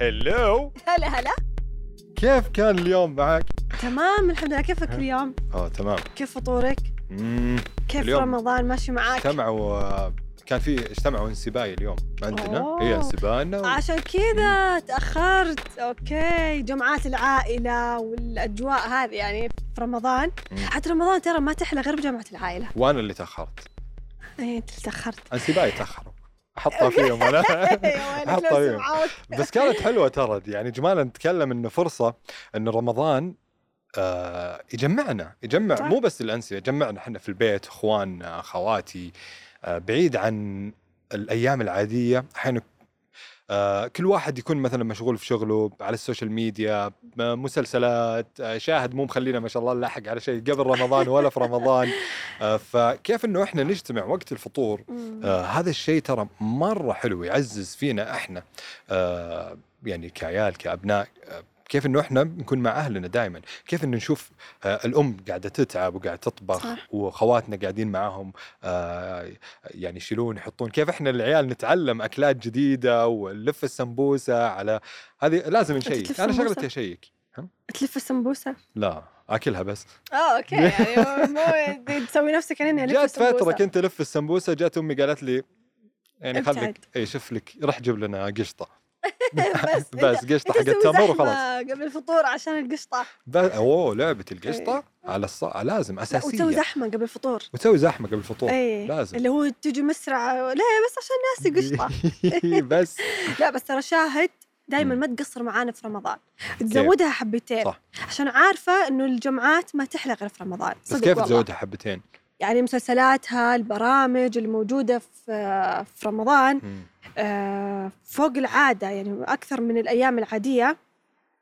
هلو هلا هلا كيف كان اليوم معك؟ تمام الحمد لله كيفك اليوم؟ آه تمام كيف فطورك؟ مم. كيف اليوم رمضان ماشي معاك؟ اجتمعوا آه، كان في اجتمعوا انسباي اليوم عندنا. هي انسبانا و... عشان كذا تأخرت. okay. جمعات العائلة والأجواء هذه يعني في رمضان. مم. حتى رمضان ترى ما تحلى غير بجمعة العائلة. وأنا اللي تأخرت. إيه أنت اللي تأخرت. انسباي تأخروا. أحطها فيهم أنا. يا ويلك حطها لو فيهم بس كانت حلوة ترى. يعني إجمالا نتكلم إنه فرصة انه رمضان آه يجمعنا. يجمع. مو بس الانسيه يجمعنا إحنا في البيت إخواننا أخواتي. بعيد عن الأيام العادية. أحيانا آه كل واحد يكون مثلا مشغول في شغله على ال social media مسلسلات آه شاهد مو مخلينا ما شاء الله نلاحق على شيء قبل رمضان ولا في رمضان. آه فكيف إنه إحنا نجتمع وقت الفطور. آه هذا الشيء ترى مرة حلو يعزز فينا إحنا آه يعني كعيال كأبناء آه كيف إنه إحنا نكون مع أهلنا دائما كيف إنه نشوف آه الأم قاعدة تتعب وقاعدة تطبخ صح. واخواتنا قاعدين معاهم آه يعني يشيلون يحطون كيف إحنا العيال نتعلم أكلات جديدة ونلف السمبوسة على هذه لازم نشيك أنا؟ شغلتي أشيك؟ تلف السمبوسة؟ لا أكلها بس آه أوكي يعني مو تسوي نفسك يعني الف جات فتره. كنت ألف السمبوسة جات أمي قالت لي يعني. خليك اي شوف لك روح جيب لنا قشطة بس بس قشطة أنت حقت تسوي تمر زحمة وخلاص قبل الفطور عشان القشطة بس أوه لعبة القشطة على الص... لازم لا أساسية وتسوي زحمة قبل الفطور وتسوي زحمة قبل الفطور إيه لازم. اللي هو تجي مسرع لا بس عشان الناس قشطة بس لا بس ترى شاهد دائما. ما تقصر معانا في رمضان تزودها حبتين صح. عشان عارفة إنه الجمعات ما تحلى غير في رمضان بس كيف والله. تزودها حبتين؟ يعني مسلسلاتها البرامج الموجودة في في رمضان مم. آه، فوق العادة يعني أكثر من الأيام العادية.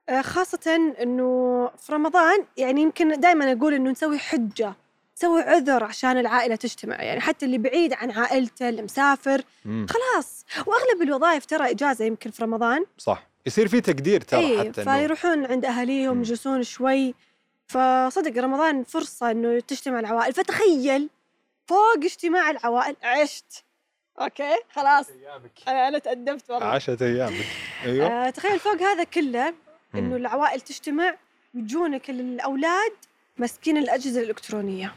آه، خاصة أنه في رمضان يعني يمكن دائما أقول أنه نسوي حجة نسوي عذر عشان العائلة تجتمع. يعني حتى اللي بعيد عن عائلته اللي مسافر مم. خلاص. وأغلب الوظائف ترى إجازة يمكن في رمضان. صح. يصير في تقدير ترى إيه حتى فيروحون عند أهاليهم. يجلسون شوي. فصدق رمضان فرصة أنه تجتمع العوائل. فتخيل فوق اجتماع العوائل عشت. أوكي خلاص. أنا أنا تأدبت والله. عشرة أيام أيوه. آه تخيل فوق هذا كله إنه. العوائل تجتمع ويجونك الأولاد ماسكين الأجهزة الإلكترونية.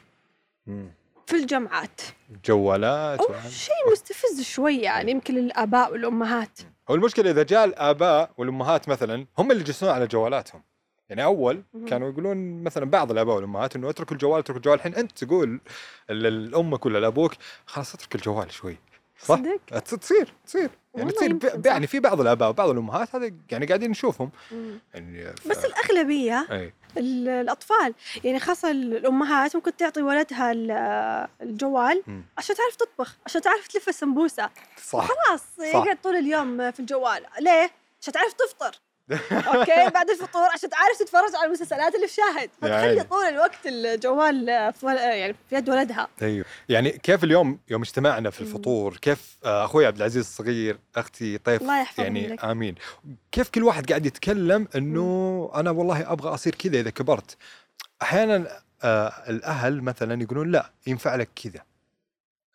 مم. في الجامعات. جوالات. شيء مستفز شوي يعني يمكن الآباء والأمهات. هو المشكلة إذا جاء الآباء والأمهات مثلا هم اللي يجلسون على جوالاتهم. يعني أول مم. كانوا يقولون مثلا بعض الآباء والأمهات إنه اتركوا الجوال اتركوا الجوال. الحين أنت تقول لامك ولا لأبوك خلاص اترك الجوال شوي؟ صدق؟ ت- تصير تصير. يعني تصير. يعني في بعض الآباء وبعض الأمهات هذا يعني قاعدين نشوفهم. يعني ف... بس الأغلبية ال- الأطفال يعني خاصة الأمهات ممكن تعطي ولدها ال- الجوال مم. عشان تعرف تطبخ عشان تعرف تلف السمبوسة. صح خلاص. يقعد طول اليوم في الجوال. ليه؟ عشان تعرف تفطر. أوكي بعد الفطور عشان تعرف تتفرج على المسلسلات اللي في شاهد. يا فتخلي. طول الوقت الجوال في يعني في يد ولدها. أيوه. يعني كيف اليوم يوم اجتمعنا في. الفطور؟ كيف آه، أخوي عبد العزيز الصغير أختي طيف الله يحفظهم يعني لك. آمين. كيف كل واحد قاعد يتكلم إنه أنا والله أبغى أصير كذا إذا كبرت؟ أحيانا آه الأهل مثلا يقولون لا ينفع لك كذا.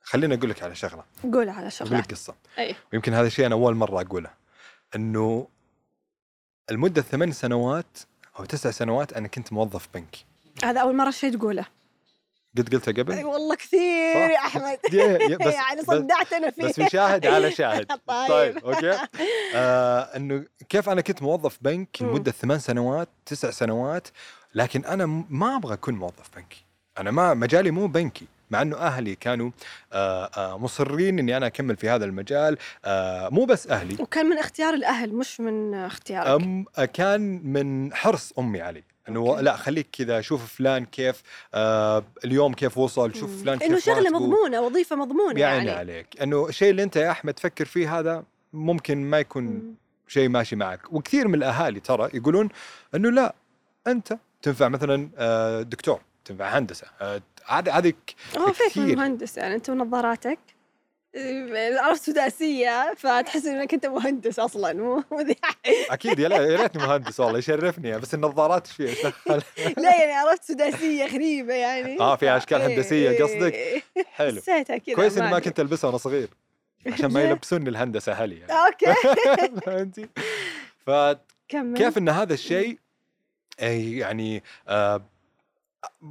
خليني أقول لك على شغلة. قول على أقول شغلات لك قصة. اي ويمكن هذا الشيء أنا أول مرة أقوله. إنه المدة ثمان سنوات أو تسع سنوات أنا كنت موظف بنك. هذا أول مرة شيء تقوله. قد قلتها أي قبل والله كثير؟ يا أحمد. بس يعني صدعتنا فيه. بس شاهد على شاهد. طيب. طيب أوكي. آه إنه كيف أنا كنت موظف بنك. لمدة ثمان سنوات تسع سنوات لكن أنا ما أبغى أكون موظف بنكي. أنا ما مجالي مو بنكي. مع إنه أهلي كانوا آه آه مصرين إني أنا أكمل في هذا المجال آه مو بس أهلي وكان من اختيار الأهل مش من اختيارك أم كان من حرص أمي علي إنه. لا خليك كذا شوف فلان كيف آه اليوم كيف وصل شوف. فلان كيف انه شغله. مضمونة وظيفة مضمونة يا عيني يعني عليك إنه الشيء اللي أنت يا أحمد تفكر فيه هذا ممكن ما يكون. شيء ماشي معك وكثير من الأهالي ترى يقولون إنه لا أنت تنفع مثلا دكتور تنفع هندسة هذا هذيك هو فيك كثير. مهندس يعني أنت ونظاراتك عرفت سداسية فتحس إنك أنت مهندس أصلا مو أكيد يا ريتني مهندس والله يشرفني بس النظارات إيش فيها لا يعني عرفت سداسية غريبة يعني آه في أشكال إيه، هندسية قصدك إيه. حلو حسيتها كذا كويس إني ما. كنت ألبسها وأنا صغير عشان ما؟ يلبسوني الهندسة أهلي يعني. أوكي فهمتي؟ فكيف كمل إن هذا الشيء أي يعني آه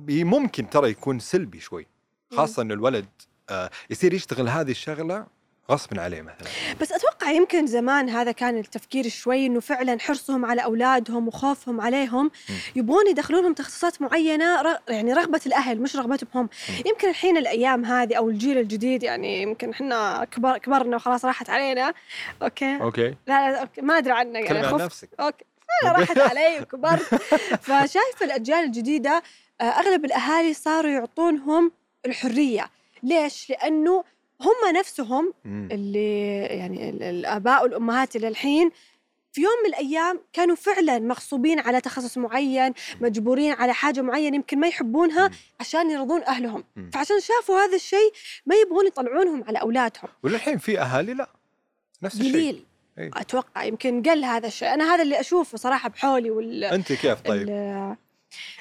ممكن ترى يكون سلبي شوي. خاصة انه الولد آه يصير يشتغل هذه الشغلة غصبا عليه مثلا. بس أتوقع يمكن زمان هذا كان التفكير شوي إنه فعلا حرصهم على أولادهم وخوفهم عليهم. يبغون يدخلونهم تخصصات معينة ر- يعني رغبة الأهل مش رغبتهم. هم يمكن الحين الأيام هذه أو الجيل الجديد يعني يمكن إحنا كبر كبرنا وخلاص راحت علينا. okay؟ okay. لا لا okay. ما أدري عنك. يعني عن خفت نفسك. okay. راحت علي وكبرت فشايفه الأجيال الجديدة أغلب الأهالي صاروا يعطونهم الحرية ليش لأنه هم نفسهم. اللي يعني ال- الآباء والأمهات اللي الحين في يوم من الأيام كانوا فعلا مغصوبين على تخصص معين مجبورين على حاجة معينة يمكن ما يحبونها. عشان يرضون أهلهم. فعشان شافوا هذا الشيء ما يبغون يطلعونهم على أولادهم وللحين في أهالي لا نفس الشيء قليل إيه. أتوقع يمكن قل هذا الشيء أنا هذا اللي أشوفه صراحة بحولي وال أنت كيف طيب؟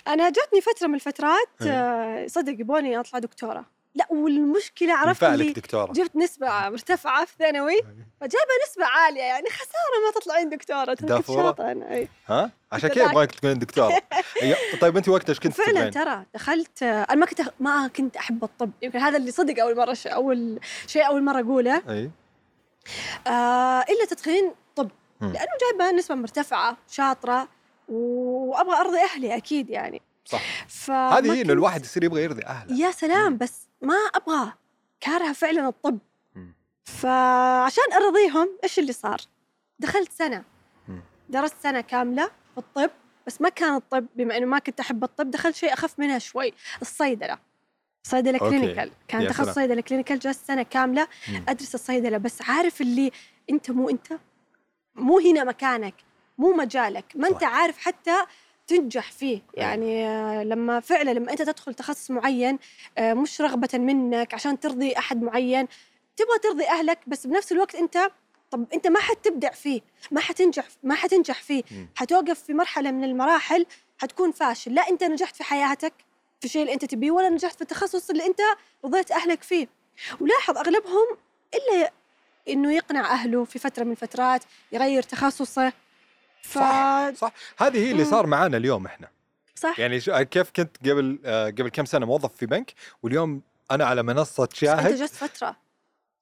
أنا جاتني فترة من الفترات إيه. آه، صدق يبوني أطلع دكتورة لا والمشكلة عرفت اللي لك دكتورة جبت نسبة مرتفعة في ثانوي فجايبة نسبة عالية يعني خسارة ما تطلعين دكتورة ترى كنت دافورة؟ شاطرة أنا أي. ها عشان كذا. ابغاك تكونين دكتورة أي- طيب أنت وقتها إيش كنت فعلا تبغين؟ ترى دخلت أنا ما كنت ما كنت أحب الطب يمكن هذا اللي صدق أول مرة ش... أول شيء أول مرة أقوله اي آه إلا تدخلين طب مم. لأنه جايبة نسبة مرتفعة شاطرة وأبغى أرضي أهلي أكيد يعني صح هذه هي انه الواحد يصير يبغى يرضي أهله يا سلام بس ما أبغى كارهة فعلا الطب مم. فعشان أرضيهم إيش اللي صار؟ دخلت سنة مم. درست سنة كاملة في الطب بس ما كان الطب بما إنه ما كنت أحب الطب دخلت شيء أخف منها شوي الصيدلة صيدلة. clinical كان تخصص. صيدلة clinical جلست سنة كاملة مم. أدرس الصيدلة بس عارف اللي أنت مو أنت مو هنا مكانك مو مجالك ما أنت. عارف حتى تنجح فيه. يعني آه، لما فعلا لما أنت تدخل تخصص معين آه، مش رغبة منك عشان ترضي أحد معين تبغى ترضي أهلك بس بنفس الوقت أنت طب أنت ما حتبدع فيه ما حتنجح ما حتنجح فيه. حتوقف في مرحلة من المراحل حتكون فاشل. لا أنت نجحت في حياتك في الشيء اللي أنت تبيه ولا نجحت في التخصص اللي أنت رضيت أهلك فيه. ولاحظ أغلبهم إلا إنه يقنع أهله في فترة من الفترات يغير تخصصه ف صح صح. هذه هي اللي. صار معانا اليوم إحنا. صح. يعني كيف كنت قبل آه، قبل كم سنة موظف في بنك واليوم أنا على منصة انت شاهد. جلست فترة.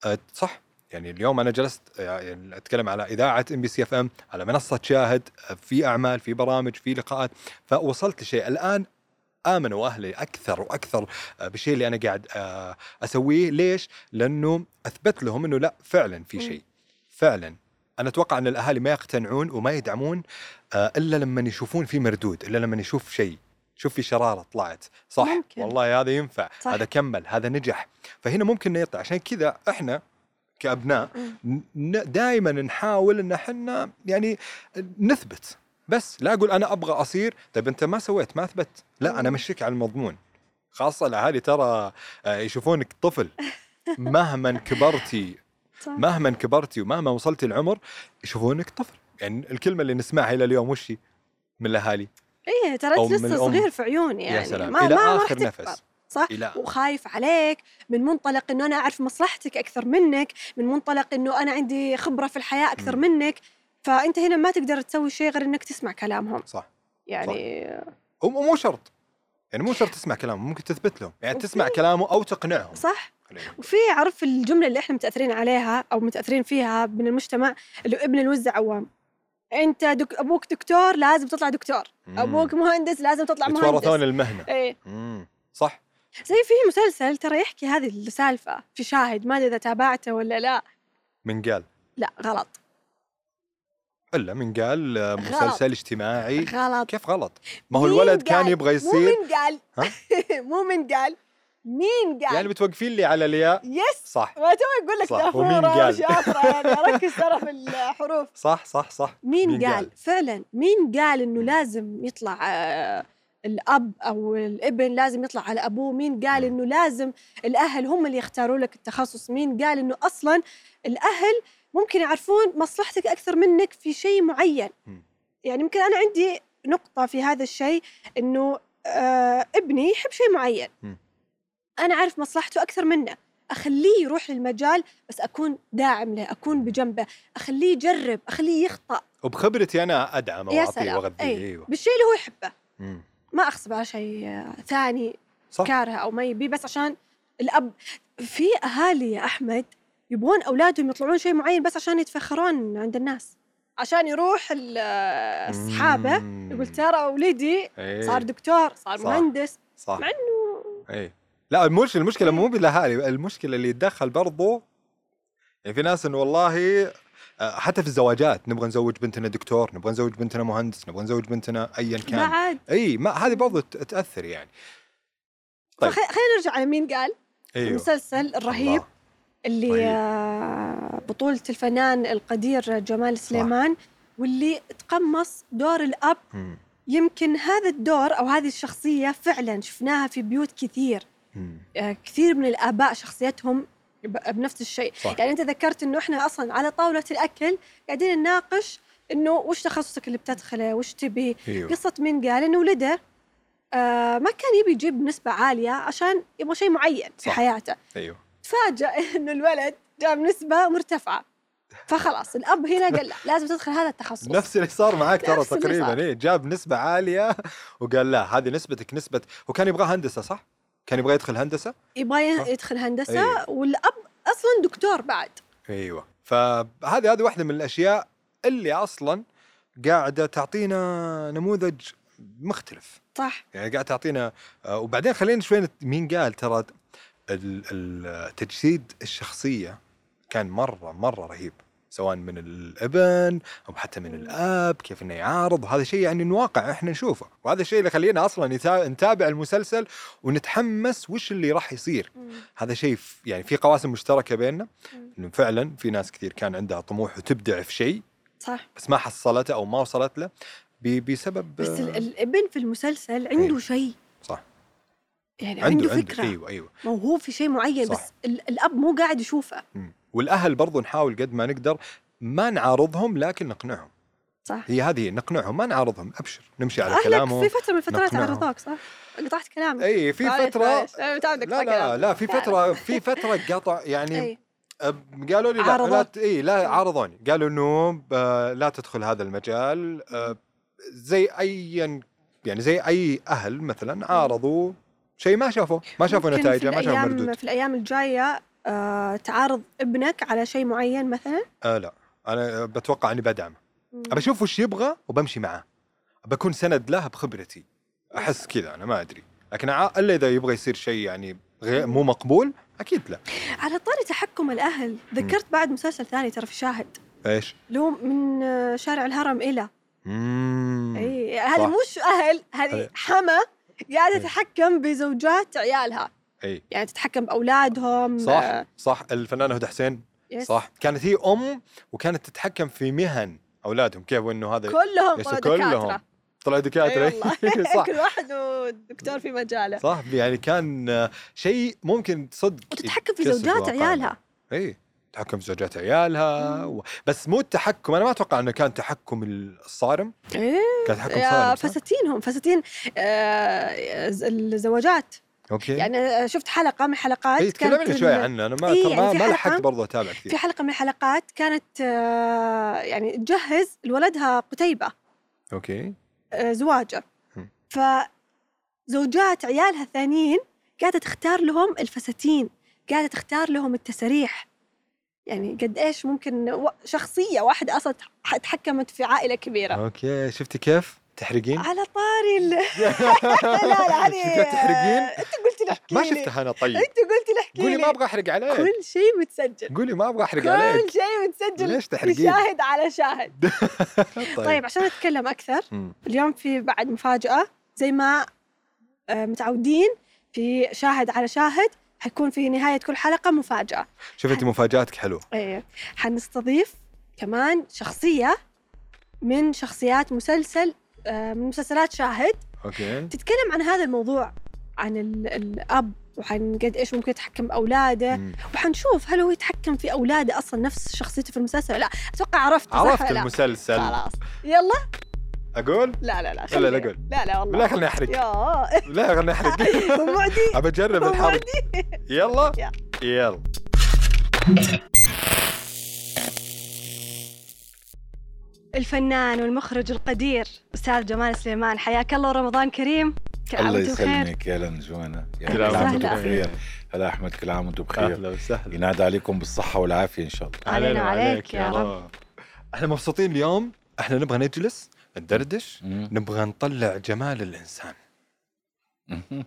آه، صح. يعني اليوم أنا جلست يعني أتكلم على إذاعة MBC FM على منصة شاهد في أعمال في برامج في لقاءات. فوصلت لشيء. الآن امنوا أهلي أكثر وأكثر آه، بالشيء اللي أنا قاعد آه، أسويه. ليش؟ لأنه أثبت لهم إنه لا فعلا في. شيء. فعلا. أنا أتوقع أن الأهالي ما يقتنعون وما يدعمون آه، إلا لما يشوفون في مردود إلا لما يشوف شيء شوف في شرارة طلعت صح ممكن. والله هذا ينفع صح. هذا كمل هذا نجح فهنا ممكن نقطع عشان كذا إحنا كأبناء. دائما نحاول إن إحنا يعني نثبت بس لا أقول أنا أبغى أصير طيب أنت ما سويت ما أثبت لا أنا. مشيك على المضمون خاصة الأهالي ترى آه، يشوفونك طفل مهما كبرتي صح. مهما كبرتي ومهما وصلتي العمر يشوفونك طفل. يعني الكلمة اللي نسمعها إلى اليوم وش من الأهالي. إيه ترى لسه. صغير في عيوني يعني. يا سلام. ما إلى ما آخر تكبر. نفس. صح؟ إلى وخايف عليك من منطلق إنه أنا أعرف مصلحتك أكثر منك من منطلق إنه أنا عندي خبرة في الحياة أكثر مم. منك. فأنت هنا ما تقدر تسوي شيء غير إنك تسمع كلامهم. صح. يعني ومو مو شرط. يعني مو شرط تسمع كلامه ممكن تثبت له يعني تسمع كلامه أو تقنعهم. صح. نقول. وفي عرف الجملة اللي إحنا متأثرين عليها أو متأثرين فيها من المجتمع؟ اللي ابن الوز عوام. أنت دك... أبوك دكتور لازم تطلع دكتور. مم. أبوك مهندس لازم تطلع مهندس. المهنة. إيه. مم. صح. زي في مسلسل ترى يحكي هذه السالفة. في شاهد ما أدري إذا تابعته ولا لا. من قال؟ لا غلط. إلا من قال آه، غلط. مسلسل اجتماعي. غلط. كيف غلط؟ ما هو الولد كان؟ يبغى مو يصير من قال. ها؟ مو من قال. مين قال يعني بتوقفين لي على الياء يس صح ما توي أقول لك صح. ومين قال؟ وشاطره يعني اركز ترى في الحروف صح صح صح مين, مين قال؟ قال؟ فعلا مين قال إنه لازم يطلع آه، الأب أو الابن لازم يطلع على أبوه مين قال مم. إنه لازم الأهل هم اللي يختاروا لك التخصص مين قال إنه أصلا الأهل ممكن يعرفون مصلحتك أكثر منك في شيء معين. يعني يمكن أنا عندي نقطة في هذا الشيء إنه آه ابني يحب شيء معين. أنا أعرف مصلحته أكثر منه. أخليه يروح للمجال بس أكون داعم له أكون بجنبه. أخليه يجرب أخليه يخطأ. وبخبرتي أنا ادعم يا وأعطيه وأغذيه. أي. أيوه. بالشيء اللي هو يحبه. مم. ما اغصب على شيء ثاني صح. كاره أو ما يبي بس عشان الأب. في أهالي يا أحمد يبغون أولادهم يطلعون شيء معين بس عشان يتفخرون عند الناس. عشان يروح أصحابه. يقول ترى ولدي إيه. صار دكتور صار صح. مهندس. صح. مع إنه اي لا المشكلة المشكلة مو بالأهالي المشكلة اللي يتدخل برضو يعني في ناس إنه والله آه، حتى في الزواجات نبغى نزوج بنتنا دكتور نبغى نزوج بنتنا مهندس نبغى نزوج بنتنا ايا كان. بعد إي ما هذه برضو تأثر يعني. طيب. فخ- خلينا نرجع على مين قال؟ إيوه. المسلسل الرهيب الله. اللي. آه، بطولة الفنان القدير جمال سليمان واللي تقمص دور الأب. مم. يمكن هذا الدور أو هذه الشخصية فعلا شفناها في بيوت كثير. كثير من الآباء شخصيتهم بنفس الشيء صح. يعني أنت ذكرت أنه إحنا أصلا على طاولة الأكل قاعدين نناقش أنه وش تخصصك اللي بتدخله وش تبي أيوه قصة مين قال إنه ولده آه ما كان يبي يجيب نسبة عالية عشان يبغى شيء معين في صح. حياته أيوه تفاجأ إنه الولد جاب نسبة مرتفعة فخلاص الأب هنا قال لا لازم تدخل هذا التخصص نفس اللي صار معاك ترى تقريبا. إيه جاب نسبة عالية وقال لا هذه نسبتك نسبة هو كان يبغى هندسة صح؟ كان يبغى يدخل هندسة؟ يبغى. يدخل هندسة أيوه. والأب أصلا دكتور بعد أيوه فهذه هذه واحدة من الأشياء اللي أصلا قاعدة تعطينا نموذج مختلف صح يعني قاعد تعطينا آه، وبعدين خلينا شوي مين قال ترى ال- ال- تجسيد الشخصية كان مرة مرة رهيب سواء من الابن أو حتى من مم. الاب كيف إنه يعارض وهذا شيء يعني واقع إحنا نشوفه وهذا الشيء اللي خلينا أصلا نتابع المسلسل ونتحمس وش اللي راح يصير هذا شيء يعني في قواسم مشتركة بيننا مم. إنه فعلا في ناس كثير كان عندها طموح وتبدع في شيء صح بس ما حصلته أو ما وصلت له بسبب بس آه، ال- الابن في المسلسل عنده أيوه. شيء صح يعني عنده عنده, عنده فكرة أيوه أيوه موهوب في شيء معين صح. بس ال- الأب مو قاعد يشوفه مم. والأهل برضو نحاول قد ما نقدر ما نعارضهم لكن نقنعهم. صح. هي هذه نقنعهم ما نعارضهم أبشر نمشي على كلامهم في فترة من الفترات. عرضوك صح؟ قطعت كلامك. إي في معليش، فتره متعودة لا لا. لا في فتره في فترة قطع يعني أي. قالوا لي لا لا إي لا عارضوني. قالوا إنه ب- لا تدخل هذا المجال أه، زي اي يعني زي أي أهل مثلا عارضوا شيء ما شافوا ما شافوا نتائجه ما شافوا مردود. في الأيام الجاية آه تعارض ابنك على شيء معين مثلا؟ آه لا. أنا بتوقع إني بدعمه ابى أشوف وش يبغى وبمشي معاه. بكون سند له بخبرتي. أحس كذا أنا ما أدري. لكن إلا إذا يبغى يصير شيء يعني غير مو مقبول أكيد لا. على طاري تحكم الأهل. ذكرت بعد مسلسل ثاني ترى في شاهد. إيش؟ اللي هو من شارع الهرم إلى. مم. إي هذه. مش أهل هذه حما قاعدة إي. تتحكم بزوجات عيالها. اي يعني تتحكم بأولادهم صح صح. الفنانه هدى حسين. Yes. صح. كانت هي أم وكانت تتحكم في مهن أولادهم كيف إنه هذا كلهم yes، طلعوا كلهم. دكاترة. والله. صح. كل واحد دكتور في مجاله. صح. يعني كان شيء ممكن صدق وتتحكم في زوجات. عيالها. اي تحكم في زوجات عيالها و... بس مو التحكم. أنا ما أتوقع إنه كان تحكم الصارم. إيه. كان تحكم صارم؟ فساتينهم فساتين آه الزواجات. Okay. يعني آه، شفت حلقة من الحلقات اي تكلمنا كانت شوي عنه أنا ما إيه، يعني ما, في لحقت برضو أتابع في كثير حلقة من الحلقات كانت آه يعني تجهز لولدها قتيبة. Okay. آه، زواجه. هم. فزوجات عيالها الثانيين قاعدة تختار لهم الفساتين قاعدة تختار لهم التساريح. يعني قد إيش ممكن شخصية واحدة أصلا تح- تحكمت في عائلة كبيرة. أوكي شفتي كيف؟ تحرقين؟ على طاري ال... لا لا هذه تحرقين؟ أنت قلت لي احكي ما. شفتها أنا طيب. أنت قلت لي احكي قولي لي. ما أبغى أحرق عليك. كل شيء متسجل. قولي ما أبغى أحرق كل عليك شيء متسجل. ليش تحرقين؟ شاهد على شاهد. طيب. عشان نتكلم أكثر. اليوم في بعد مفاجأة زي ما آه، متعودين في شاهد على شاهد حيكون في نهاية كل حلقة مفاجأة. شفتي مفاجأتك حلوة. إيه. حنستضيف كمان شخصية من شخصيات مسلسل من مسلسلات شاهد. أوكي. تتكلم عن هذا الموضوع عن ال- الأب وعن قد إيش ممكن يتحكم بأولاده. وحنشوف هل هو يتحكم في أولاده أصلا نفس شخصيته في المسلسل لا. أتوقع عرفت عرفت؟ المسلسل. خلاص. يلا. أقول؟ لا لا لا لا، لا، خلي- قول. لا لا والله. لا خليني أحرق. لا خليني أحرق. أبى أجرب الحرق. يلا. يلا. الفنان والمخرج القدير أستاذ جمال سليمان حياك الله ورمضان كريم. كل عام الله وأنتم بخير. يسلمك يا لنجوانا يا كل كل عام وأنتم بخير. هلا أحمد كل عام وأنتم بخير. أهلا وسهلا. ينادى عليكم بالصحة والعافية إن شاء الله. علينا وعليك يا رب. إحنا مبسوطين اليوم. إحنا نبغى نجلس ندردش. نبغى نطلع جمال الإنسان.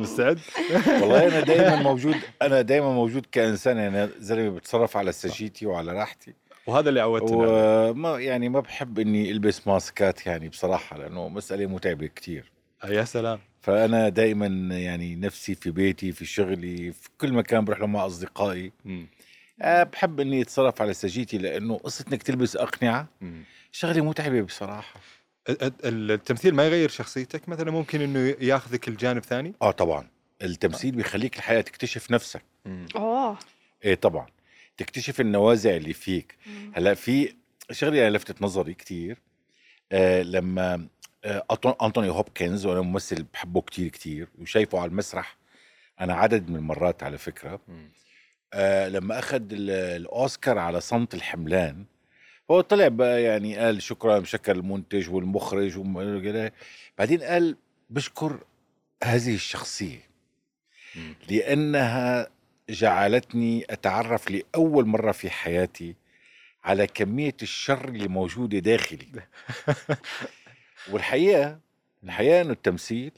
مستعد؟ والله أنا دائما موجود أنا دائما موجود كإنسان. يعني زلمة بتصرف على سجيتي وعلى راحتي. وهذا اللي عودتنا. وما يعني ما بحب إني ألبس ماسكات يعني بصراحة لأنه مسألة متعبة كتير. آه، يا سلام. فأنا دائما يعني نفسي في بيتي في شغلي في كل مكان بروح له مع أصدقائي. أه بحب إني أتصرف على سجيتي لأنه قصه إنك تلبس أقنعة. شغله متعبة بصراحة. ال- ال- التمثيل ما يغير شخصيتك؟ مثلا ممكن إنه ياخذك الجانب ثاني؟ آه طبعا. التمثيل بيخليك الحقيقة تكتشف نفسك. أوه. إيه طبعا. تكتشف النوازع اللي فيك هلأ في شغله لفتت نظري كتير آه لما آه أنتوني هوبكنز وأنا ممثل بحبه كتير كتير وشايفه على المسرح أنا عدد من المرات على فكرة. آه لما اخذ ال- الأوسكار على صمت الحملان هو طلع بقى يعني قال شكرا شكر المنتج والمخرج بعدين قال بشكر هذه الشخصية مم. لأنها جعلتني أتعرف لأول مرة في حياتي على كمية الشر اللي موجودة داخلي والحقيقة الحقيقة إنه التمثيل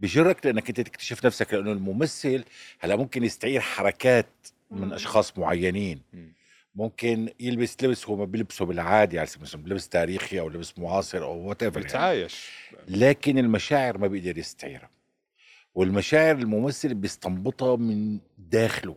بجرك لأنك أنت تكتشف نفسك لأنه الممثل هلأ ممكن يستعير حركات من مم. أشخاص معينين مم. ممكن يلبس لبس هو ما بيلبسه بالعادي على سبيل المثال لبس تاريخي أو لبس معاصر أو وات ايفر يعني. بتعايش لكن المشاعر ما بيقدر يستعيرها والمشاعر الممثل بيستنبطها من داخله.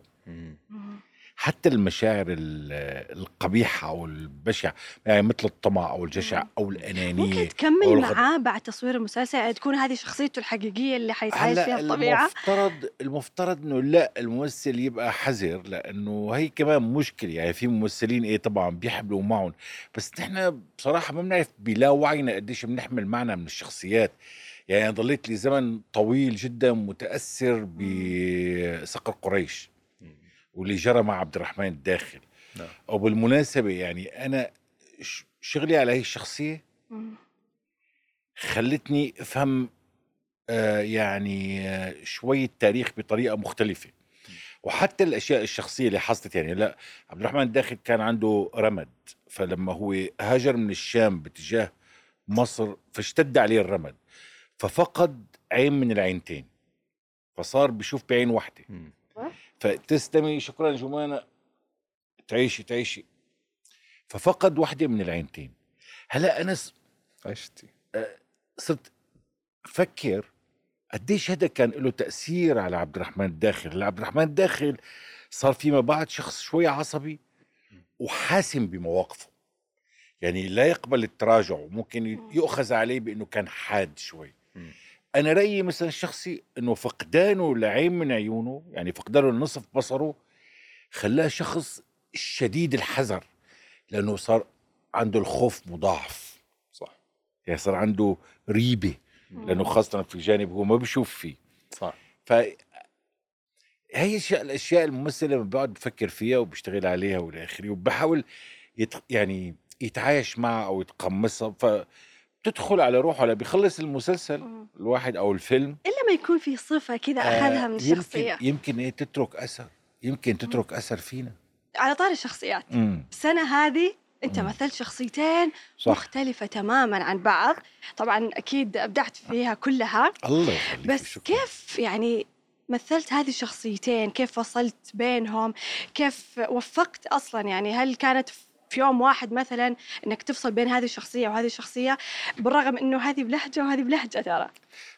حتى المشاعر ال- القبيحة أو البشعة يعني مثل الطمع أو الجشع أو الأنانية ممكن تكمل معاه بعد تصوير المسلسل؟ يعني تكون هذه شخصيته الحقيقية اللي حيتعايش فيها هلا الطبيعة؟ المفترض المفترض إنه لا الممثل يبقى حذر لأنه هي كمان مشكلة. يعني في ممثلين إيه طبعا بيحملوا معهم. بس نحن بصراحة ما بنعرف بلا وعينا قديش بنحمل معنا من الشخصيات. يعني ضليت لي زمن طويل جدا متأثر بصقر قريش. واللي جرى مع عبد الرحمن الداخل نعم. وبالمناسبه يعني أنا شغلي على هي الشخصية. خلتني أفهم آه يعني آه شوية تاريخ بطريقة مختلفة وحتى الأشياء الشخصية اللي حصلت يعني لا عبد الرحمن الداخل كان عنده رمد فلما هو هاجر من الشام باتجاه مصر فاشتد عليه الرمد ففقد عين من العينتين فصار بيشوف بعين واحدة. فتسلمي شكرا جمانة تعيشي تعيشي. ففقد واحدة من العينتين. هلأ أنا س- عشتي. صرت أفكر قديش هذا كان له تأثير على عبد الرحمن الداخل. هلا عبد الرحمن الداخل صار فيما بعد شخص شوي عصبي وحاسم بمواقفه. يعني لا يقبل التراجع وممكن يؤخذ عليه بأنه كان حاد شوي. مم. أنا رأيي مثلا الشخصي إنه فقدانه لعين من عيونه يعني فقدانه لنصف بصره خلاه شخص شديد الحذر لأنه صار عنده الخوف مضاعف. صح. يعني صار عنده ريبة لأنه خاصة في جانب هو ما بيشوف فيه. صح. ف هي الأشياء الممثل لما بقعد بفكر فيها وبشتغل عليها والى آخره وبحاول يت... يعني يتعايش معها أو يتقمصها. فتدخل على روحه هلا بيخلص المسلسل مم. الواحد أو الفيلم. إلا ما يكون في صفة كذا أخذها من آه، الشخصيه يمكن يمكن إيه تترك أثر. يمكن تترك أثر فينا. على طار الشخصيات. امم السنة هذه أنت مم. مثلت شخصيتين صح. مختلفة تماما عن بعض. طبعا أكيد أبدعت فيها كلها. الله بس شكراً. كيف يعني مثلت هذه الشخصيتين؟ كيف فصلت بينهم؟ كيف وفقت أصلا؟ يعني هل كانت في يوم واحد مثلا إنك تفصل بين هذه الشخصية وهذه الشخصية بالرغم إنه هذه بلهجة وهذه بلهجة ترى.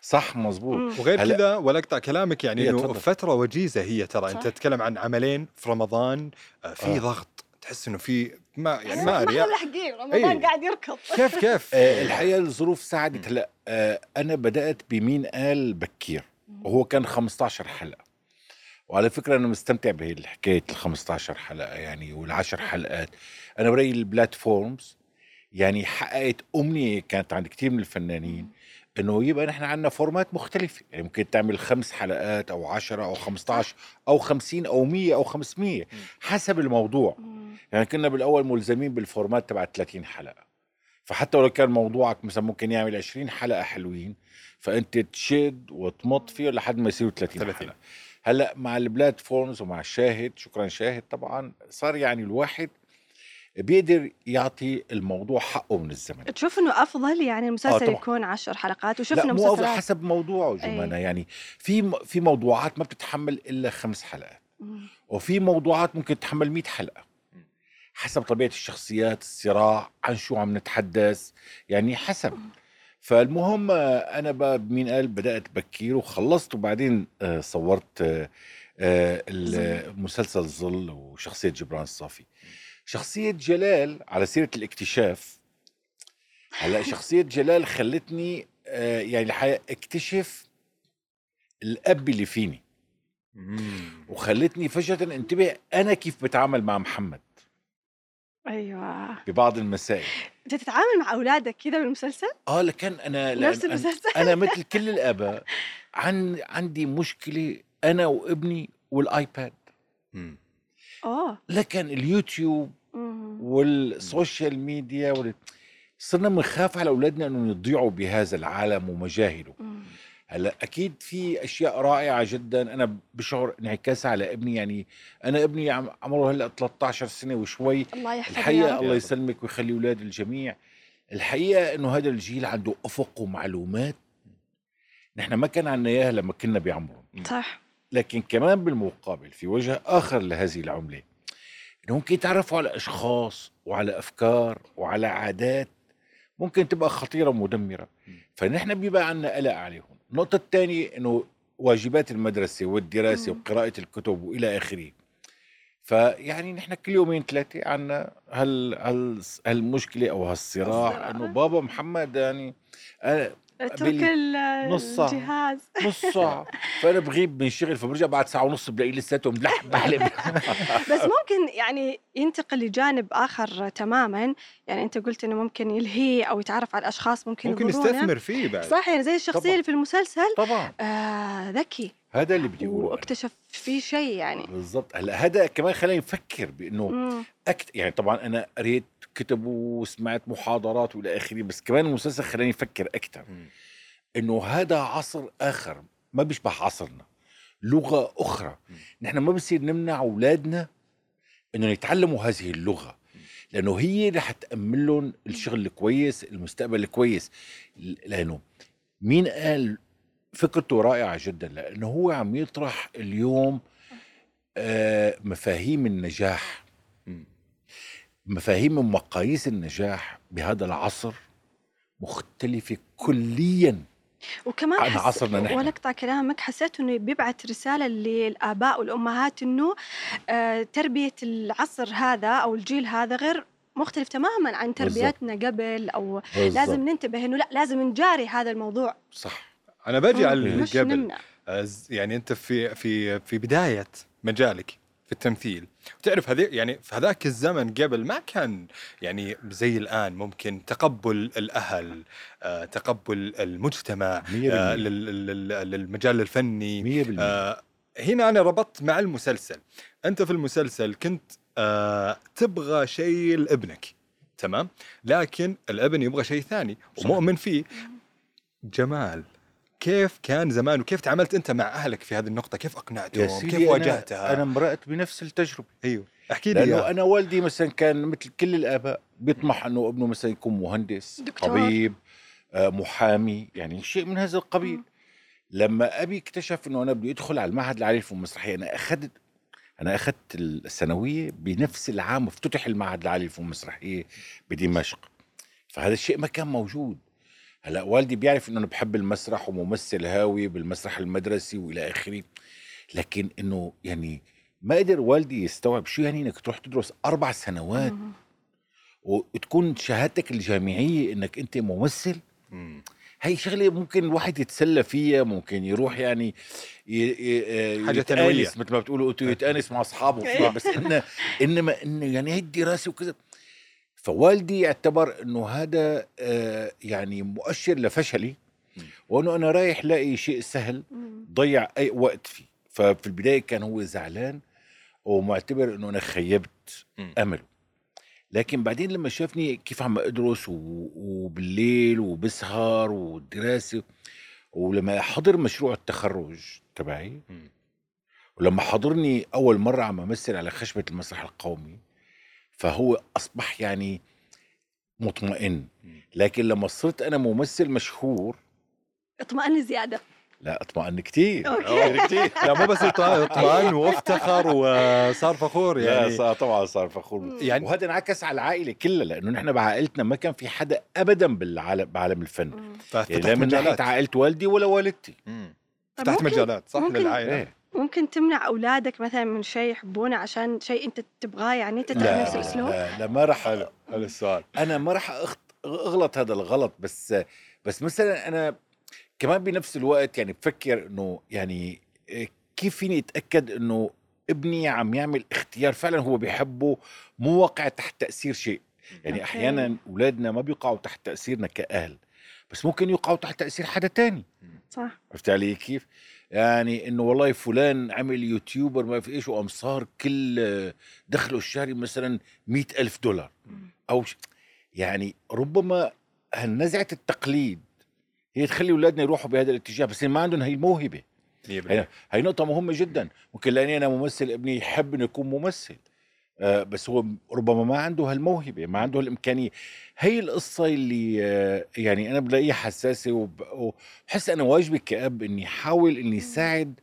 صح مزبوط مم. وغير هلا- كذا ولا أقطع كلامك يعني إيه، إنه تفضل. فترة وجيزة هي ترى. أنت صح. تتكلم عن عملين في رمضان آه، في آه. ضغط تحس إنه في ما يعني يعني ما ما ملحقين رمضان إيه. قاعد يركض. كيف كيف؟ آه، الحقيقة الظروف ساعدت. هلا آه، أنا بدأت بمين قال بكير وهو كان 15 حلقة. وعلى فكرة أنا مستمتع بهالحكايه ال 15 حلقة يعني والعشر حلقات. أنا برايي ال platforms يعني حققت أمنية كانت عند كثير من الفنانين إنه يبقى نحن عندنا formats مختلفه يعني ممكن تعمل خمس حلقات أو 10 أو 15 أو 50 أو 100 أو 500 حسب الموضوع. يعني كنا بالأول ملزمين بال format تبع 30 حلقة. فحتى ولو كان موضوعك مثلا ممكن يعمل 20 حلقة حلوين فأنت تشد وتمط فيه لحد ما يصيروا 30, 30. حلقة. هلأ مع البلاتفورمز ومع الشاهد شكرا شاهد طبعا صار يعني الواحد بيقدر يعطي الموضوع حقه من الزمن. تشوف إنه أفضل يعني المسلسل طبعاً. يكون عشر حلقات لا وشفنا مو أفضل مسلسلات. حسب موضوعه جمانة أي. يعني في م- في موضوعات ما بتتحمل إلا خمس حلقات. مم. وفي موضوعات ممكن تتحمل 100 حلقة. حسب طبيعة الشخصيات الصراع عن شو عم نتحدث يعني حسب. فالمهم آه، أنا بقى بمين قال بدأت بكير وخلصت وبعدين آه، صورت آه، آه، ال- مسلسل ظل وشخصية جبران الصافي شخصية جلال على سيرة الاكتشاف هلا شخصية جلال خلتني آه، يعني الحقيقة اكتشف الأب اللي فيني. وخلتني فجأة انتبه أنا كيف بتعامل مع محمد. أيوه. ببعض المسائل. أنت تتعامل مع أولادك كذا بالمسلسل؟ آه لكن أنا لأن نفس أنا, المسلسل. أنا مثل كل الآباء عن عندي مشكلة أنا وابني وال iPad. مم. اوه لكن اليوتيوب. وال social media وال... صرنا بنخاف على أولادنا أنهم يضيعوا بهذا العالم ومجاهله. هلا أكيد في أشياء رائعة جدا. أنا بشعر انعكاسها على ابني. يعني أنا ابني عم- عمره هلأ 13 سنة وشوي. الله يحفظه الحقيقة رب. الله يسلمك ويخلي أولاد الجميع. الحقيقة إنه هذا الجيل عنده أفق ومعلومات. نحن ما كان عندنا إياها لما كنا بعمرهم. صح. لكن كمان بالمقابل في وجه آخر لهذه العملة إنه ممكن يتعرفوا على أشخاص وعلى أفكار وعلى عادات ممكن تبقى خطيرة ومدمرة فنحن بيبقى عندنا قلق عليهم النقطة الثانية إنه واجبات المدرسة والدراسة مم. وقراءة الكتب وإلى آخره فيعني نحن كل يومين ثلاثة عندنا هال هال هالمشكلة أو هالصراع الصراع. إنه بابا محمد يعني أنا اترك نص ساعة. الجهاز نص ساعه فأنا بغيب من شغل فبرجع بعد ساعة ونص بلاقيه لساته ملح بحلب بس ممكن يعني ينتقل لجانب آخر تماما يعني أنت قلت إنه ممكن يلهيه أو يتعرف على اشخاص ممكن ممكن. يستثمر فيه بعد صح يعني زي الشخصية طبعاً. اللي في المسلسل طبعا آه ذكي هذا اللي بدي اقوله. واكتشف فيه شيء يعني بالضبط هلا هذا كمان خلاني نفكر بإنه. أكت... يعني طبعا أنا قريت كتب وسمعت محاضرات والى آخره بس كمان المسلسل خلاني أفكر أكثر. إنه هذا عصر آخر ما بيشبه عصرنا لغة أخرى. نحن ما بصير نمنع أولادنا انه يتعلموا هذه اللغة لأنه هي رح تأمن لهم الشغل الكويس المستقبل الكويس لأنه مين قال فكرته رائعة جدا لأنه هو عم يطرح اليوم آه، مفاهيم النجاح. مفاهيم ومقاييس النجاح بهذا العصر مختلفة كليا وكمان عن عصرنا نحن. ولا اقطع كلامك حسيت إنه بيبعث رسالة للآباء والأمهات إنه آه تربية العصر هذا أو الجيل هذا غير مختلف تماما عن. تربيتنا قبل أو بالضبط. لازم ننتبه إنه لا لازم نجاري هذا الموضوع صح أنا باجي على قبل أز- يعني أنت في في في بداية مجالك في التمثيل. وتعرف هذي يعني في هذاك الزمن قبل ما كان يعني زي الآن ممكن تقبل الأهل آه، تقبل المجتمع آه، للمجال الفني آه، هنا أنا ربطت مع المسلسل. أنت في المسلسل كنت آه، تبغى شيء لابنك تمام؟ لكن الابن يبغى شيء ثاني. ومؤمن فيه. جمال. كيف كان زمان وكيف تعاملت أنت مع أهلك في هذه النقطة؟ كيف أقنعتهم؟ كيف واجهتها؟ أنا مرقت بنفس التجربة. أيوه. احكي لي لأنه إياها. أنا والدي مثلا كان مثل كل الآباء بيطمح أنه ابنه مثلا يكون مهندس دكتور. طبيب آه، محامي يعني شيء من هذا القبيل. مم. لما أبي اكتشف أنه أنا بدي أدخل على المعهد العالي للفنون المسرحية أنا أخذت أنا أخذت الثانوية بنفس العام افتتح المعهد العالي للفنون المسرحية بدمشق. فهذا الشيء ما كان موجود. هلا والدي بيعرف إنه أنا بحب المسرح وممثل هاوي بالمسرح المدرسي وإلى آخره لكن إنه يعني ما قدر والدي يستوعب شو يعني إنك تروح تدرس أربع سنوات مم. وتكون شهادتك الجامعية إنك أنت ممثل مم. هي شغلة ممكن الواحد يتسلى فيها ممكن يروح يعني ي... تنوية. مثل ما بتقولوا أنتوا يتآنس مع أصحابه بس انه إنما انه يعني هي الدراسة وكذا فوالدي اعتبر إنه هذا آه، يعني مؤشر لفشلي. وإنه أنا رايح لاقي شيء سهل. ضيع أي وقت فيه ففي البداية كان هو زعلان ومعتبر إنه أنا خيبت. أمله لكن بعدين لما شافني كيف عم أدرس وبالليل وبسهر والدراسه ولما حضر مشروع التخرج تبعي. ولما حضرني أول مرة عم أمثل على خشبة المسرح القومي فهو أصبح يعني مطمئن. لكن لما صرت أنا ممثل مشهور اطمئن زيادة. لا اطمئن كثير. كثير لا مو بس اطمئن اطمئن وافتخر وصار فخور يعني. لا صار طبعا صار فخور. يعني وهذا انعكس على العائلة كلها لأنه نحن بعائلتنا ما كان في حدا ابدا بالعالم بعالم الفن. يعني لا من ناحية عائلة والدي ولا والدتي. فتحت مجالات صح ممكن- للعائلة. إيه. ممكن تمنع أولادك مثلا من شيء يحبونه عشان شيء أنت تبغاه؟ يعني تتعب نفس الأسلوب؟ لا, لا ما راح حلو حلو السؤال. أنا ما راح أخط- أغلط هذا الغلط بس بس مثلا أنا كمان بنفس الوقت يعني بفكر إنه يعني كيف فيني أتأكد إنه ابني عم يعمل اختيار فعلا هو بيحبه مو واقع تحت تأثير شيء؟ يعني okay. أحيانا أولادنا ما بيقعوا تحت تأثيرنا كأهل بس ممكن يقعوا تحت تأثير حدا تاني. صح. عرفت علي كيف؟ يعني إنه والله فلان عمل YouTuber ما في إيش وقام صار كل دخله الشهري مثلا مئة ألف دولار. أو. يعني ربما هالنزعة التقليد هي تخلي أولادنا يروحوا بهذا الاتجاه بس ما عندهم هي الموهبة. 100% هي, هي نقطة مهمة جدا. ممكن لأني أنا ممثل ابني يحب إنه يكون ممثل. بس هو ربما ما عنده هالموهبة ما عنده الامكانيه هي القصة اللي آه يعني أنا بلاقيها حساسة وب- وبحس أنا واجبي كأب إني احاول إني ساعد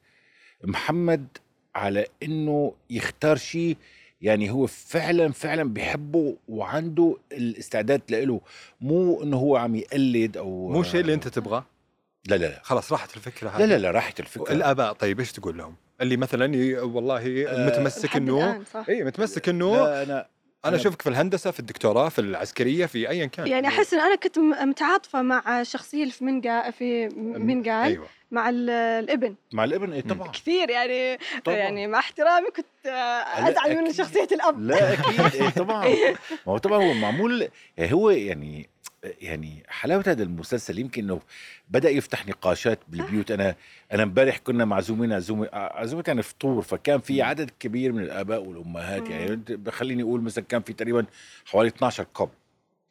محمد على إنه يختار شيء يعني هو فعلا فعلا بيحبه وعنده الاستعداد له مو إنه هو عم يقلد أو مو الشيء اللي أنت تبغاه؟ لا لا لا. خلاص راحت الفكرة هذه لا لا لا راحت الفكرة. الاباء طيب إيش تقول لهم؟ اللي مثلا ي- والله آه، متمسك لحد انه اي متمسك إنه لا أنا أنا أنا- أشوفك في الهندسة في الدكتوراه في العسكرية في ايا كان. يعني أحس إن أنا كنت متعاطفة مع الشخصيه اللي في من قال في من قال أيوه. مع ال- الإبن. مع الإبن؟ مم. طبعا. كثير يعني طبعا. يعني مع احترامي كنت آه، أزعل من. شخصية الأب. لا أكيد. إيه طبعا. ما هو طبعا هو معمول يعني هو يعني يعني حلاوة هذا المسلسل يمكن إنه بدأ يفتح نقاشات بالبيوت. أنا أنا امبارح كنا معزومين عزومه عزومه يعني فطور فكان في عدد كبير من الآباء والأمهات. يعني خليني أقول مثلا كان في تقريبا حوالي 12 كب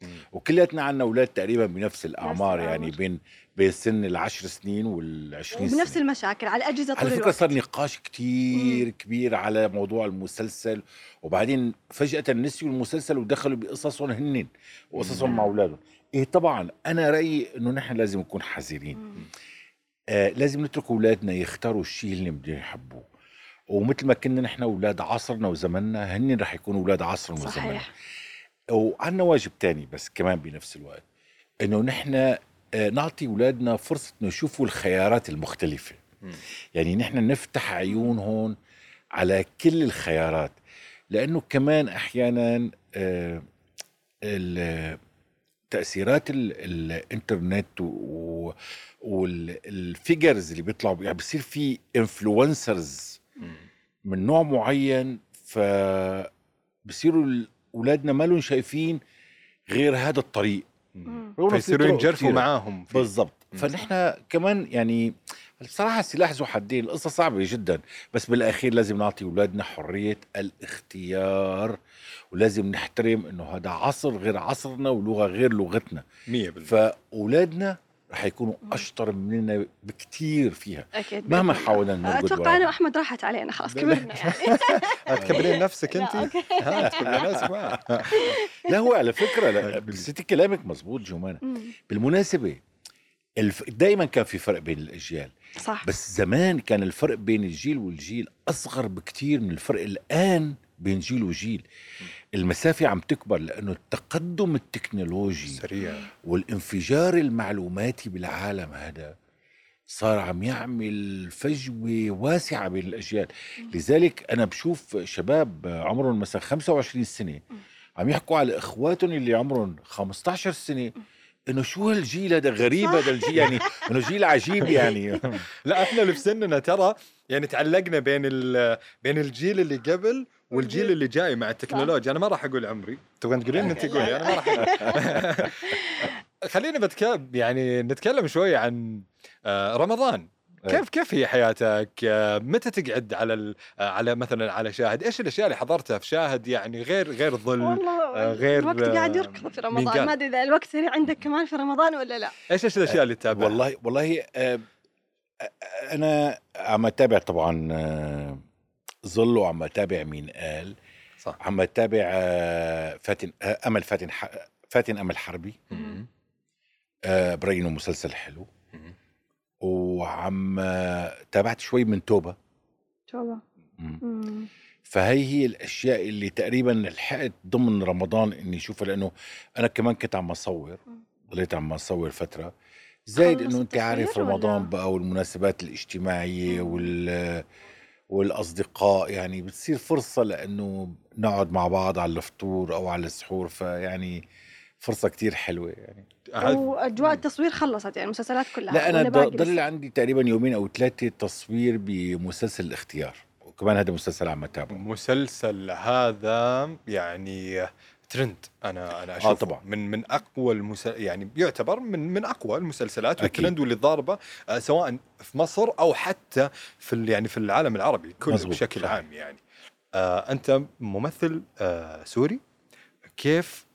مم. وكلياتنا عندنا أولاد تقريبا بنفس الأعمار. يعني بين بين سن العشر سنين والعشرين سنة. وبنفس المشاكل على الأجهزة طول على فكرة صار نقاش كتير كبير على موضوع المسلسل. وبعدين فجأة نسيوا المسلسل ودخلوا بقصصهم هن وقصصهم مع أولادهم. إيه طبعا أنا رأيي إنه نحن لازم نكون حذرين. آه لازم نترك أولادنا يختاروا الشيء اللي بدهم يحبوه. ومثل ما كنا نحن أولاد عصرنا وزمننا هن رح يكونوا أولاد عصرنا وزمننا. صحيح وعندنا واجب تاني بس كمان بنفس الوقت إنه نحن آه، نعطي أولادنا فرصة إنه يشوفوا الخيارات المختلفة. مم. يعني نحن نفتح عيونهم على كل الخيارات. لأنه كمان أحيانا آه، ال- تأثيرات ال- الإنترنت وال figures اللي بيطلعوا يعني بصير في influencers. من نوع معين ف بصيروا اولادنا ما لهم شايفين غير هذا الطريق فيصيروا ينجرفوا. معاهم. بالضبط. فنحن كمان يعني بصراحة السلاح ذو حدين القصة صعبة جدا بس بالأخير لازم نعطي أولادنا حرية الاختيار ولازم نحترم إنه هذا عصر غير عصرنا ولغة غير لغتنا. 100% فأولادنا رح يكونوا أشطر مننا بكتير فيها أكيد. مهما حاولنا. نرقد أتوقع أنا. واحمد راحت علينا خلاص لا. كبرنا يعني. نفسك انت تكبرين نفسك معاه لا هو على فكرة لا ستي كلامك مزبوط جمانة. مم. بالمناسبة الف... دايما كان في فرق بين الأجيال صح. بس زمان كان الفرق بين الجيل والجيل أصغر بكتير من الفرق الآن. بين جيل وجيل. المسافة عم تكبر لأنه التقدم التكنولوجي سريع. والانفجار المعلوماتي بالعالم هذا صار عم يعمل فجوة واسعة بين الأجيال. لذلك أنا بشوف شباب عمرهم مثلا 25 سنة عم يحكوا على إخواتهم اللي عمرهم 15 سنة إنه شو هالجيل هذا غريب. هذا الجيل يعني إنه جيل عجيب يعني. لا إحنا اللي في سننا ترى يعني تعلقنا بين ال- بين الجيل اللي قبل والجيل اللي جاي مع التكنولوجيا أنا ما راح أقول عمري تبغين تقولين أنت قولي أنا ما راح أقول. خلينا بتكلم يعني نتكلم شوي عن آه، رمضان أي. كيف كيف هي حياتك؟ آه، متى تقعد على ال- آه، على مثلا على شاهد؟ إيش الأشياء اللي حضرتها في شاهد يعني غير غير ظل؟ والله غير، الوقت قاعد يركض في رمضان؟ ما أدري إذا الوقت هنا عندك كمان في رمضان ولا لا إيش إيش الأشياء اللي تتابعها؟ والله والله أنا عم أتابع طبعا آه، ظل وعم اتابع مين قال. صح. عم اتابع آه، فاتن آه، أمل فاتن ح- فاتن أمل حربي. آه، برينه مسلسل حلو. وعم تابعت شوي من توبة. توبة. فهي هي الأشياء اللي تقريبا لحقت ضمن رمضان إني أشوفها لأنه أنا كمان كنت عم أصور. ضليت عم أصور فترة. خلص إنه أنت عارف رمضان؟ بقى والمناسبات الاجتماعية. وال والأصدقاء يعني بتصير فرصة لأنه نقعد مع بعض على الفطور أو على السحور فيعني فرصة كتير حلوة يعني وأجواء التصوير خلصت يعني المسلسلات كلها لا أنا ضل؟ عندي تقريبا يومين أو ثلاثة تصوير بمسلسل الاختيار وكمان هذا مسلسل عم اتابعه مسلسل هذا يعني ترند أنا أنا اشوفه طبعاً. من من أقوى المسل... يعني يعتبر من من أقوى المسلسلات. والترند واللي ضاربة آه، سواء في مصر أو حتى في ال- يعني في العالم العربي كله مزبوط، بشكل. عام يعني آه أنت ممثل آه سوري كيف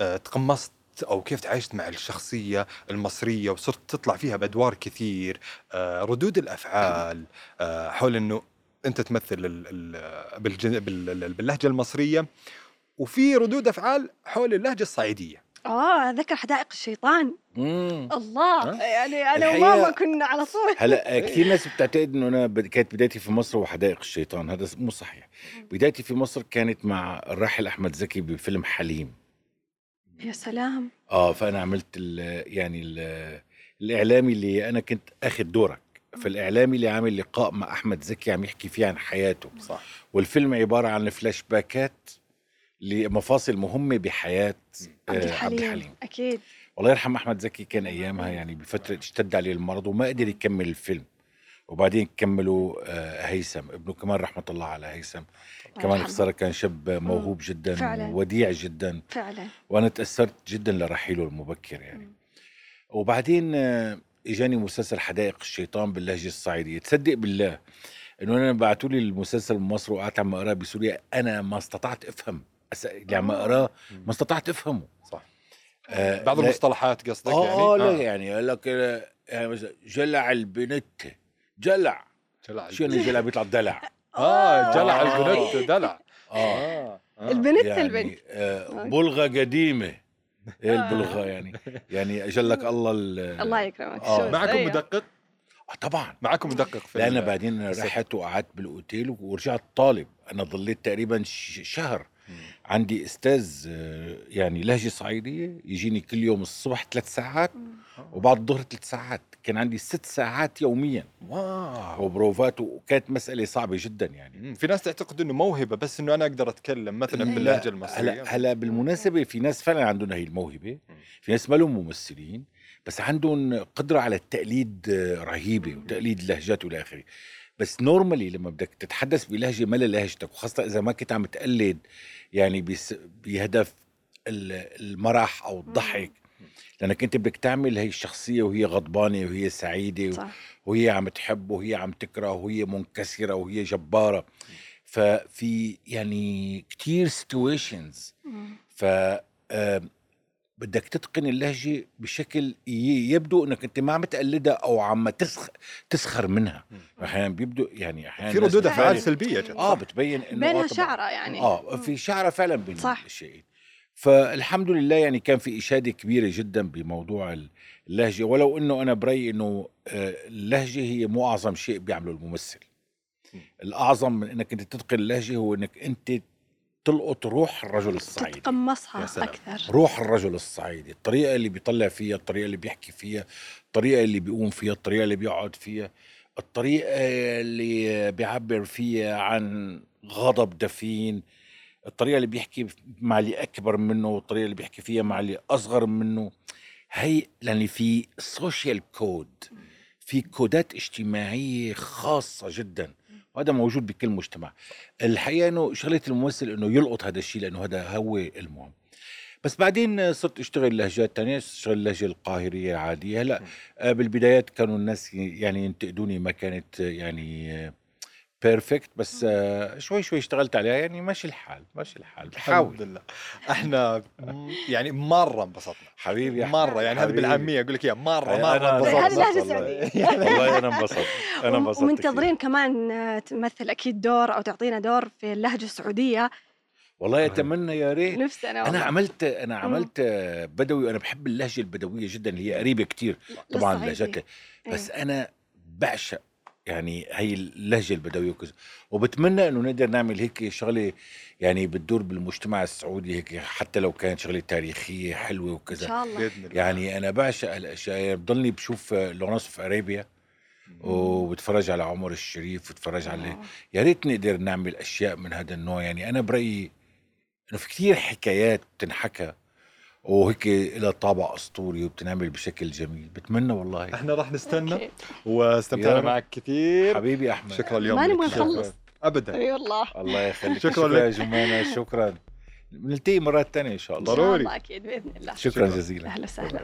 آه تقمصت أو كيف تعايشت مع الشخصية المصرية وصرت تطلع فيها بأدوار كثير آه ردود الأفعال آه حول إنه أنت تمثل باللهجة المصرية وفي ردود أفعال حول اللهجة الصعيدية. آه ذكر حدائق الشيطان. مم. الله. ها؟ يعني أنا الحقيقة- وماما كنا على طول. هلا كثير ناس بتعتقد إنه أنا كانت بدايتي في مصر وحدائق الشيطان. هذا مو صحيح. بدايتي في مصر كانت مع الراحل أحمد زكي بفيلم حليم. يا سلام. آه فأنا عملت ال يعني ال الاعلامي اللي أنا كنت آخذ دورك. فالاعلامي اللي عامل لقاء مع أحمد زكي عم يحكي فيه عن حياته. صح. والفيلم عبارة عن فلاش باكات لمفاصل مهمة بحياة عبد آه، الحليم أكيد. الله يرحم أحمد زكي كان أيامها يعني بفترة اشتد عليه المرض وما قدر يكمل الفيلم. وبعدين كملوا آه، هيثم ابنه كمان رحمة الله على هيثم. كمان. خساره كان شاب موهوب جدا فعلاً. وديع جدا. فعلا. وأنا تأثرت جدا لرحيله المبكر يعني. مم. وبعدين آه، إجاني مسلسل حدائق الشيطان باللهجة الصعيدية. تصدق بالله إنه أنا بعثوا لي المسلسل من مصر وقعدت عم اقراه بسوريا أنا ما استطعت أفهم أس- اللي عم اقراه ما استطعت أفهمه. صح. آه، بعض لا- المصطلحات قصدك آه يعني؟ آه. لا يعني قال لك آه، يعني مثلا جلع البنت. جلع. جلع شو يعني جلع بيطلع دلع. آه جلع آه. البنت دلع. آه. آه آه. البنت يعني البنت. آه بلغة قديمة. إيه البلغة يعني؟ يعني أجلك الله ال- الله يكرمك. آه. معكم أيوة. مدقق؟ آه طبعا. معكم مدقق في لا أنا بعدين. رحت وقعدت بالأوتيل ورجعت طالب. أنا ضليت تقريبا ش- شهر. عندي أستاذ آه، يعني لهجة صعيدية يجيني كل يوم الصبح ثلاث ساعات. وبعد الظهر ثلاث ساعات. كان عندي ست ساعات يوميا. واو. وبروفات وكانت مسألة صعبة جدا يعني. مم. في ناس تعتقد إنه موهبة بس إنه أنا أقدر أتكلم مثلا لا، باللهجة هلا المصرية. هلا بالمناسبة في ناس فعلا عندهم هي الموهبة. في ناس ما لهم ممثلين بس عندهم قدرة على التقليد آه، رهيبة وتقليد لهجات والى اخره بس normally لما بدك تتحدث بلهجة ما لهجتك وخاصة إذا ما كنت عم تقلد يعني بهدف ال- المرح أو الضحك. لأنك أنت بدك تعمل هي الشخصية وهي غضبانة وهي سعيدة صح. وهي عم تحب وهي عم تكره وهي منكسرة وهي جبارة. ففي يعني كتير situations. ف بدك تتقن اللهجة بشكل يبدو إنك أنت ما عم تقلدها أو عم تسخ تسخر منها. أحيانا بيبدو يعني أحيانا في ردود أفعال. سلبية جدا آه بتبين إنه بينها آه. شعرة يعني آه. في شعرة فعلا بين صح. الشيئين فالحمد لله يعني كان في إشادة كبيرة جدا بموضوع اللهجة ولو إنه أنا برأيي إنه آه، اللهجة هي مو أعظم شيء بيعمله الممثل. الأعظم من إنك أنت تتقن اللهجة هو إنك أنت تلقط روح الرجل الصعيدي. تتقمصها. أكثر. روح الرجل الصعيدي. الطريقة اللي بيطلع فيها الطريقة اللي بيحكي فيها الطريقة اللي بيقوم فيها الطريقة اللي بيقعد فيها الطريقة اللي بيعبر فيها عن غضب دفين الطريقة اللي بيحكي مع اللي أكبر منه والطريقة اللي بيحكي فيها مع اللي أصغر منه. هي لأن في social code في codات اجتماعية خاصة جدا. وهذا موجود بكل مجتمع. الحقيقة أنه شغلة الممثل أنه يلقط هذا الشيء لأنه هذا هو المهم. بس بعدين صرت أشتغل لهجات تانية أشتغل اللهجة القاهرية العادية. هلأ آه، بالبدايات كانوا الناس يعني ينتقدوني ما كانت آه، يعني بيرفكت بس آه، شوي شوي اشتغلت عليها. يعني ماشي الحال ماشي الحال. الحمد بحاول لله. إحنا يعني مرة انبسطنا. حبيبي مرة يعني هذا. بالعامية أقول لك إياها. مرة مرة أنا- هذه انبسطنا لهجة والله. أنا انبسطت. أنا انبسطت ومنتظرين كثير. كمان آه، تمثل أكيد دور أو تعطينا دور في اللهجة السعودية. والله أتمنى يا ريت. نفسي أنا أنا. عملت أنا عملت آه، بدوي وأنا بحب اللهجة البدوية جدا. اللي هي قريبة كتير. طبعا للصعيدي. اللهجات بس إيه. أنا بعشق يعني هي اللهجة البدويه وكذا وبتمنى إنه نقدر نعمل هيك شغلة يعني بتدور بالمجتمع السعودي هيك حتى لو كانت شغلة تاريخية حلوة إن وكذا شاء الله. بإذن الله. يعني أنا بعشق الأشياء. يعني بضلني بشوف لورنس في أرابيا وبتفرج على عمر الشريف وبتفرج على آه. يا ريت نقدر نعمل أشياء من هذا النوع. يعني أنا برأيي إنه في كثير حكايات بتنحكى وهيك لها طابع أسطوري وبتنعمل بشكل جميل. بتمنى والله. إحنا رح نستنى واستمتعنا معك كثير. حبيبي أحمد. شكرا اليوم ما نبغى نخلص ابدا. إي والله. الله يخليك. شكرا لك. يا جمانة. شكرا. بنلتقي مرات ثانية إن شاء الله. ضروري. إن شاء الله أكيد بإذن الله. شكرا, شكرا. جزيلا. أهلا وسهلا.